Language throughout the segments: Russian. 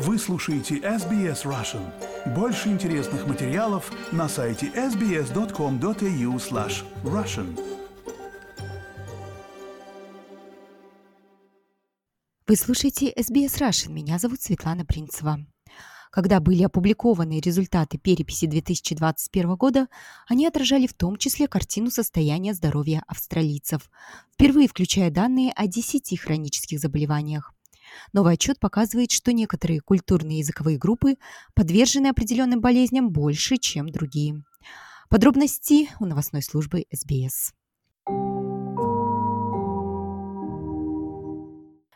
Вы слушаете SBS Russian. Больше интересных материалов на сайте sbs.com.au slash russian. Вы слушаете SBS Russian. Меня зовут Светлана Принцева. Когда были опубликованы результаты переписи 2021 года, они отражали в том числе картину состояния здоровья австралийцев, впервые включая данные о 10 хронических заболеваниях. Новый отчет показывает, что некоторые культурные языковые группы подвержены определенным болезням больше, чем другие. Подробности у новостной службы СБС.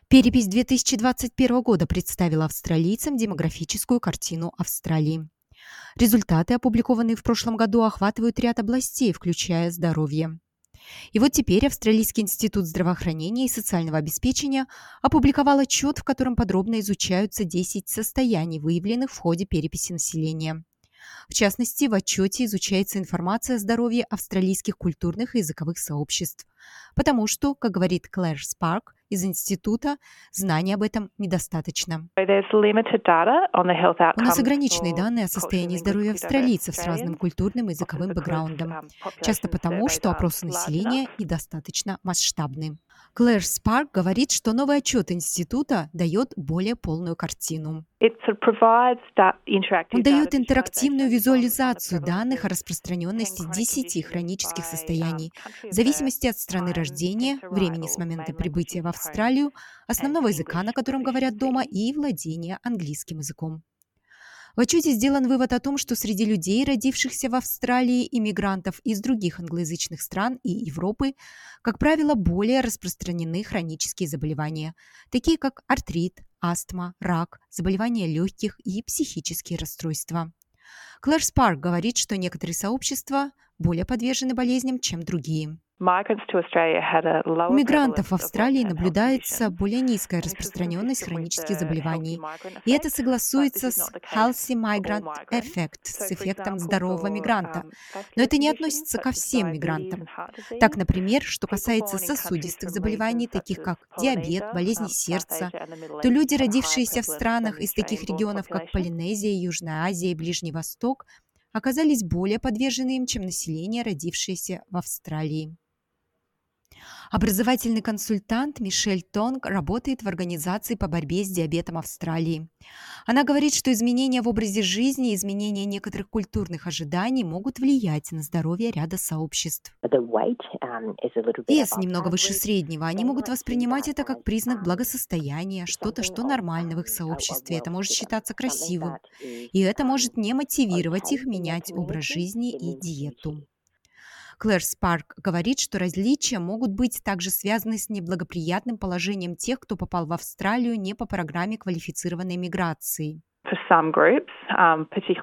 Перепись 2021 года представила австралийцам демографическую картину Австралии. Результаты, опубликованные в прошлом году, охватывают ряд областей, включая здоровье. И вот теперь Австралийский институт здравоохранения и социального обеспечения опубликовал отчет, в котором подробно изучаются 10 состояний, выявленных в ходе переписи населения. В частности, в отчете изучается информация о здоровье австралийских культурных и языковых сообществ. Потому что, как говорит Клэр Спарк из института, знаний об этом недостаточно. У нас ограниченные данные о состоянии здоровья австралийцев с разным культурным и языковым бэкграундом, um, часто потому, что опросы населения недостаточно масштабны. Клэр Спарк говорит, что новый отчет института дает более полную картину. Он дает интерактивную визуализацию данных о распространенности 10 хронических состояний в зависимости от страны рождения, времени с момента прибытия в Австралию, основного языка, на котором говорят дома, и владения английским языком. В отчете сделан вывод о том, что среди людей, родившихся в Австралии, иммигрантов из других англоязычных стран и Европы, как правило, более распространены хронические заболевания, такие как артрит, астма, рак, заболевания легких и психические расстройства. Клэр Спарк говорит, что некоторые сообщества более подвержены болезням, чем другие. У мигрантов в Австралии наблюдается более низкая распространенность хронических заболеваний, и это согласуется с Healthy Migrant Effect, с эффектом здорового мигранта. Но это не относится ко всем мигрантам. Так, например, что касается сосудистых заболеваний, таких как диабет, болезни сердца, то люди, родившиеся в странах из таких регионов, как Полинезия, Южная Азия и Ближний Восток, оказались более подвержены им, чем население, родившееся в Австралии. Образовательный консультант Мишель Тонг работает в организации по борьбе с диабетом Австралии. Она говорит, что изменения в образе жизни и изменения некоторых культурных ожиданий могут влиять на здоровье ряда сообществ. Um, Вес немного выше среднего. Они могут воспринимать это как признак um, благосостояния, что-то, что нормально в их сообществе. Это может считаться красивым. И это может не мотивировать их менять образ жизни и диету. Клэр Спарк говорит, что различия могут быть также связаны с неблагоприятным положением тех, кто попал в Австралию не по программе квалифицированной миграции. Um,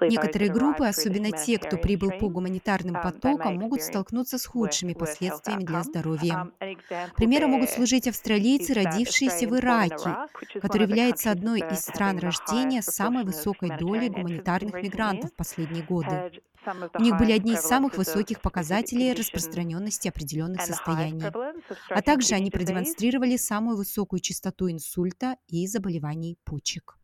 Некоторые группы, особенно те, кто прибыл по гуманитарным um, потокам, могут столкнуться с худшими последствиями для здоровья. Um, Примером могут служить австралийцы, родившиеся в Ираке, который является одной из стран рождения с самой высокой долей гуманитарных мигрантов в последние годы. У них были одни из самых высоких показателей распространенности определенных состояний, а также они продемонстрировали самую высокую частоту инсульта и заболеваний почек.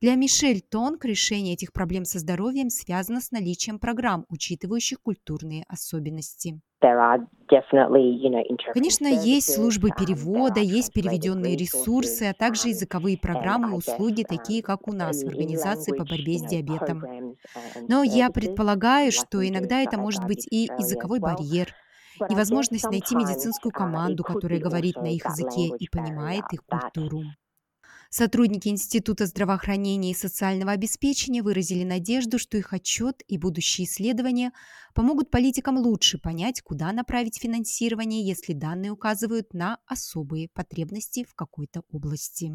Для Мишель Тонг решение этих проблем со здоровьем связано с наличием программ, учитывающих культурные особенности. Конечно, есть службы um, перевода, есть переведенные ресурсы, а также языковые программы и услуги, такие um, как у нас в Организации по борьбе с диабетом. Но я предполагаю, что иногда это может быть и языковой барьер, невозможность найти медицинскую uh, команду, которая говорит на их языке и понимает их культуру. Сотрудники Института здравоохранения и социального обеспечения выразили надежду, что их отчет и будущие исследования помогут политикам лучше понять, куда направить финансирование, если данные указывают на особые потребности в какой-то области.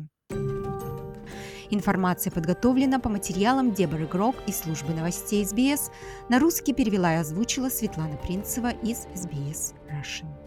Информация подготовлена по материалам Деборы Грок из службы новостей СБС. На русский перевела и озвучила Светлана Принцева из СБС Russian.